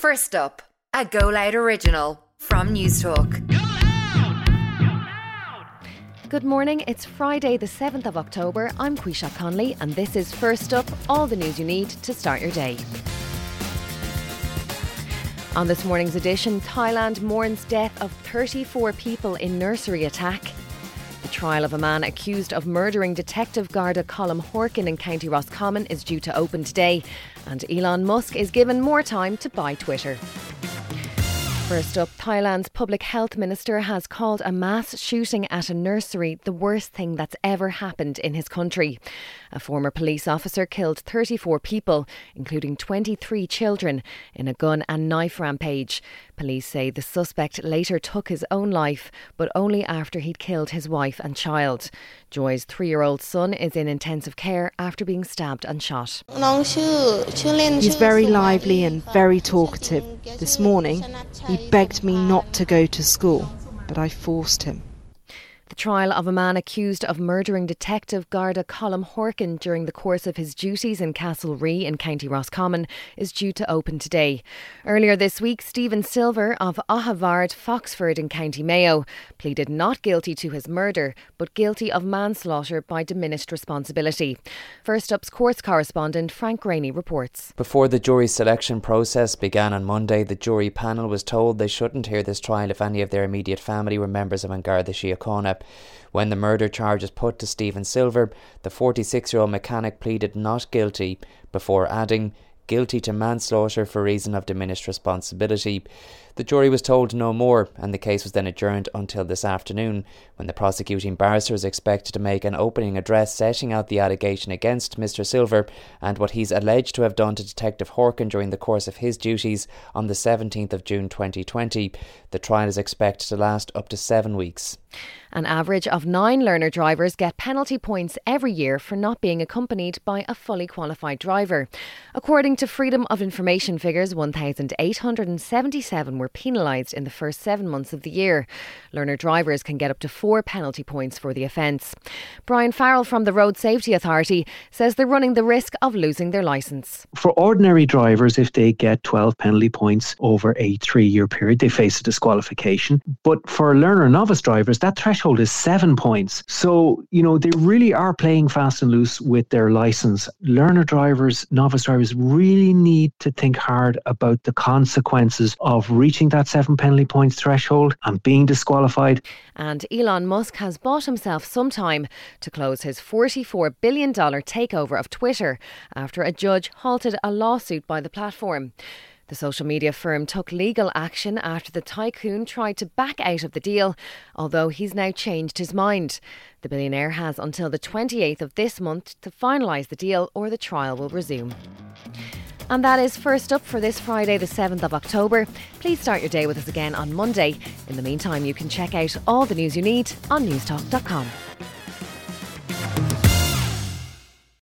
First up, a Go Loud original from Newstalk. Good morning, it's Friday, the 7th of October. I'm Quisha Conley, and this is First Up all the news you need to start your day. On this morning's edition, Thailand mourns death of 34 people in nursery attack. The trial of a man accused of murdering Detective Garda Colm Horkin in County Roscommon is due to open today, and Elon Musk is given more time to buy Twitter. First up, Thailand's public health minister has called a mass shooting at a nursery the worst thing that's ever happened in his country. A former police officer killed 34 people, including 23 children, in a gun and knife rampage. Police say the suspect later took his own life, but only after he'd killed his wife and child. Joy's three year old son is in intensive care after being stabbed and shot. He's very lively and very talkative. This morning, he begged me not to go to school, but I forced him. The trial of a man accused of murdering Detective Garda Colm Horkin during the course of his duties in Castlerea in County Roscommon is due to open today. Earlier this week, Stephen Silver of Ahavard, Foxford in County Mayo pleaded not guilty to his murder, but guilty of manslaughter by diminished responsibility. First Up's courts correspondent Frank Greaney reports. Before the jury selection process began on Monday, the jury panel was told they shouldn't hear this trial if any of their immediate family were members of An Garda When the murder charge was put to Stephen Silver, the 46 year old mechanic pleaded not guilty before adding, guilty to manslaughter for reason of diminished responsibility. The jury was told no more, and the case was then adjourned until this afternoon, when the prosecuting barrister is expected to make an opening address setting out the allegation against Mr. Silver and what he's alleged to have done to Detective Horkin during the course of his duties on the 17th of June 2020. The trial is expected to last up to seven weeks. An average of nine learner drivers get penalty points every year for not being accompanied by a fully qualified driver. According to Freedom of Information figures, 1,877 were penalised in the first seven months of the year. Learner drivers can get up to four penalty points for the offence. Brian Farrell from the Road Safety Authority says they're running the risk of losing their licence. For ordinary drivers, if they get 12 penalty points over a three year period, they face a disqualification. But for learner novice drivers, that threshold threshold is seven points. So, you know, they really are playing fast and loose with their license. Learner drivers, novice drivers really need to think hard about the consequences of reaching that seven penalty points threshold and being disqualified. And Elon Musk has bought himself some time to close his $44 billion takeover of Twitter after a judge halted a lawsuit by the platform. The social media firm took legal action after the tycoon tried to back out of the deal, although he's now changed his mind. The billionaire has until the 28th of this month to finalise the deal or the trial will resume. And that is first up for this Friday, the 7th of October. Please start your day with us again on Monday. In the meantime, you can check out all the news you need on newstalk.com.